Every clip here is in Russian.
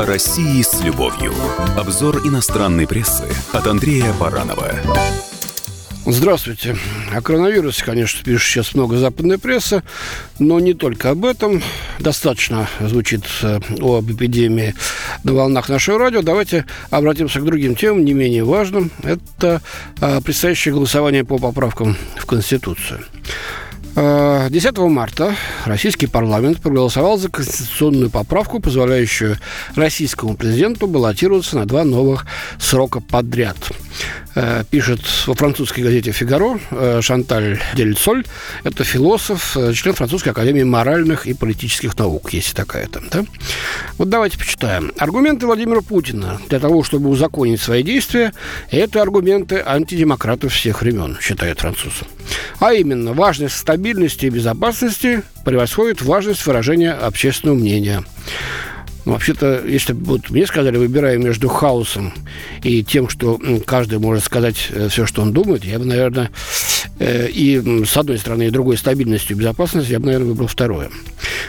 О России с любовью. Обзор иностранной прессы от Андрея Баранова. Здравствуйте. О коронавирусе, конечно, пишет сейчас много западная пресса, но не только об этом. Достаточно звучит э, об эпидемии на волнах нашего радио. Давайте обратимся к другим темам, не менее важным. Это э, предстоящее голосование по поправкам в Конституцию. 10 э, марта российский парламент проголосовал за конституционную поправку, позволяющую российскому президенту баллотироваться на два новых срока подряд. Э, пишет во французской газете «Фигаро» э, Шанталь Дельцоль. Это философ, член Французской академии моральных и политических наук, есть такая там. Да? Вот давайте почитаем. Аргументы Владимира Путина для того, чтобы узаконить свои действия, это аргументы антидемократов всех времен, считает француз. А именно, важность стабильности и безопасности превосходит важность выражения общественного мнения. Ну, вообще-то, если вот мне сказали, выбирая между хаосом и тем, что каждый может сказать э, все, что он думает, я бы, наверное, э, и с одной стороны, и другой стабильностью и безопасностью, я бы, наверное, выбрал второе.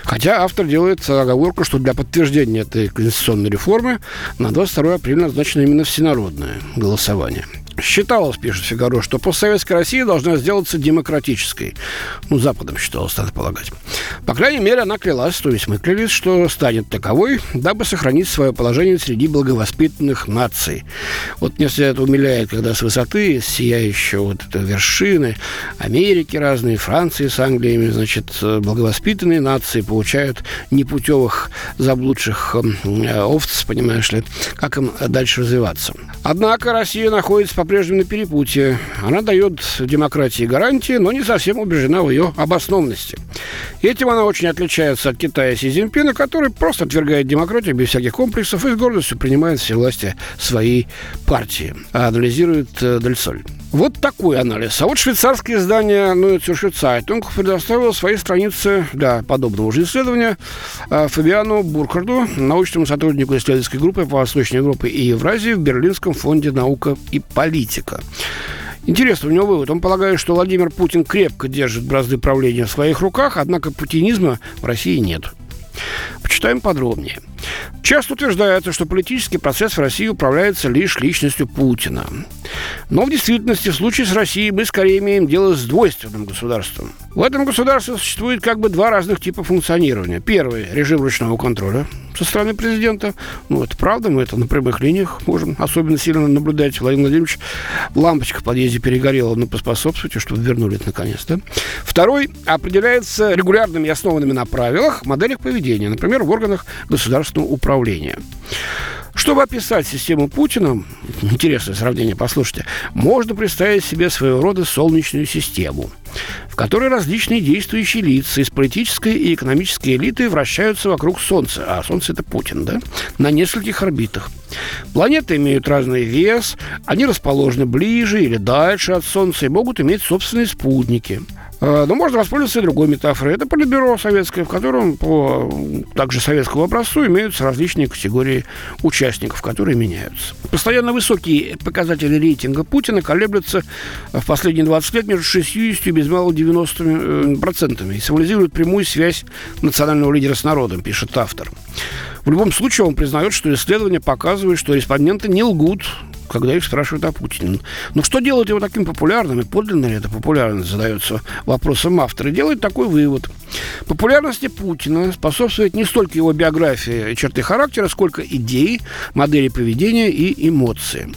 Хотя автор делает оговорку, что для подтверждения этой конституционной реформы на 22 апреля назначено именно всенародное голосование – Считалось, пишет Фигаро, что постсоветская Россия должна сделаться демократической. Ну, Западом считалось, надо полагать. По крайней мере, она клялась, то есть мы клялись, что станет таковой, дабы сохранить свое положение среди благовоспитанных наций. Вот меня всегда это умиляет, когда с высоты сияющей вот этой вершины Америки разные, Франции с Англиями, значит, благовоспитанные нации получают непутевых заблудших э, овц, понимаешь ли, как им дальше развиваться. Однако Россия находится по-прежнему на перепутье. Она дает демократии гарантии, но не совсем убеждена в ее обоснованности. Этим она очень отличается от Китая Си Цзиньпина, который просто отвергает демократию без всяких комплексов и с гордостью принимает все власти своей партии, анализирует э, Дельсоль. Вот такой анализ. А вот швейцарское издание Zürcher Zeitung предоставило свои страницы для подобного же исследования э, Фабиану Буркарду, научному сотруднику исследовательской группы по Восточной Европе и Евразии в Берлинском фонде «Наука и политика». Интересно, у него вывод. Он полагает, что Владимир Путин крепко держит бразды правления в своих руках, однако путинизма в России нет. Почитаем подробнее. Часто утверждается, что политический процесс в России управляется лишь личностью Путина. Но в действительности в случае с Россией мы скорее имеем дело с двойственным государством. В этом государстве существует как бы два разных типа функционирования. Первый – режим ручного контроля со стороны президента. Ну, это правда, мы это на прямых линиях можем особенно сильно наблюдать. Владимир Владимирович, лампочка в подъезде перегорела, ну, поспособствуйте, чтобы вернули это наконец, да? Второй определяется регулярными и основанными на правилах, моделях поведения, например, в органах государственного управления. Чтобы описать систему Путина, интересное сравнение, послушайте, можно представить себе своего рода солнечную систему, в которой различные действующие лица из политической и экономической элиты вращаются вокруг Солнца, а Солнце – это Путин, да, на нескольких орбитах. Планеты имеют разный вес, они расположены ближе или дальше от Солнца и могут иметь собственные спутники – но можно воспользоваться и другой метафорой. Это политбюро советское, в котором по также советскому образцу имеются различные категории участников, которые меняются. Постоянно высокие показатели рейтинга Путина колеблются в последние 20 лет между 60 и без малого 90 э, процентами и символизируют прямую связь национального лидера с народом, пишет автор. В любом случае он признает, что исследования показывают, что респонденты не лгут, когда их спрашивают о Путине. Ну, что делает его таким популярным, и подлинно ли это популярность, задается вопросом автора. И делает такой вывод. Популярности Путина способствует не столько его биография и черты характера, сколько идеи, модели поведения и эмоции.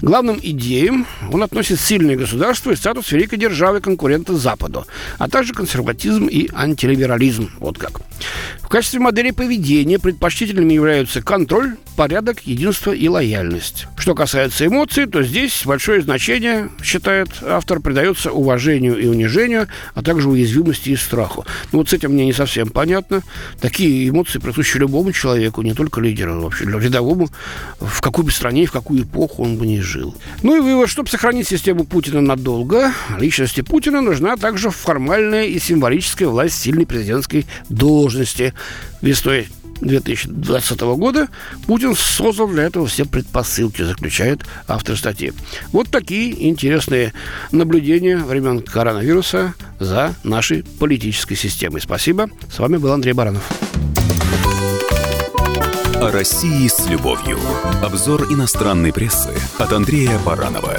Главным идеям он относит сильное государство и статус великой державы конкурента Западу, а также консерватизм и антилиберализм. Вот как. В качестве модели поведения предпочтительными являются контроль, порядок, единство и лояльность. Что касается эмоций, то здесь большое значение, считает автор, придается уважению и унижению, а также уязвимости и страху. Ну вот с этим мне не совсем понятно. Такие эмоции присущи любому человеку, не только лидеру, вообще рядовому, в какой бы стране, в какую эпоху он бы не жил. Ну и вывод, чтобы сохранить систему Путина надолго, личности Путина нужна также формальная и символическая власть сильной президентской должности. Весной 2020 года Путин создал для этого все предпосылки, заключает автор статьи. Вот такие интересные наблюдения времен коронавируса за нашей политической системой. Спасибо. С вами был Андрей Баранов России с любовью. Обзор иностранной прессы от Андрея Баранова.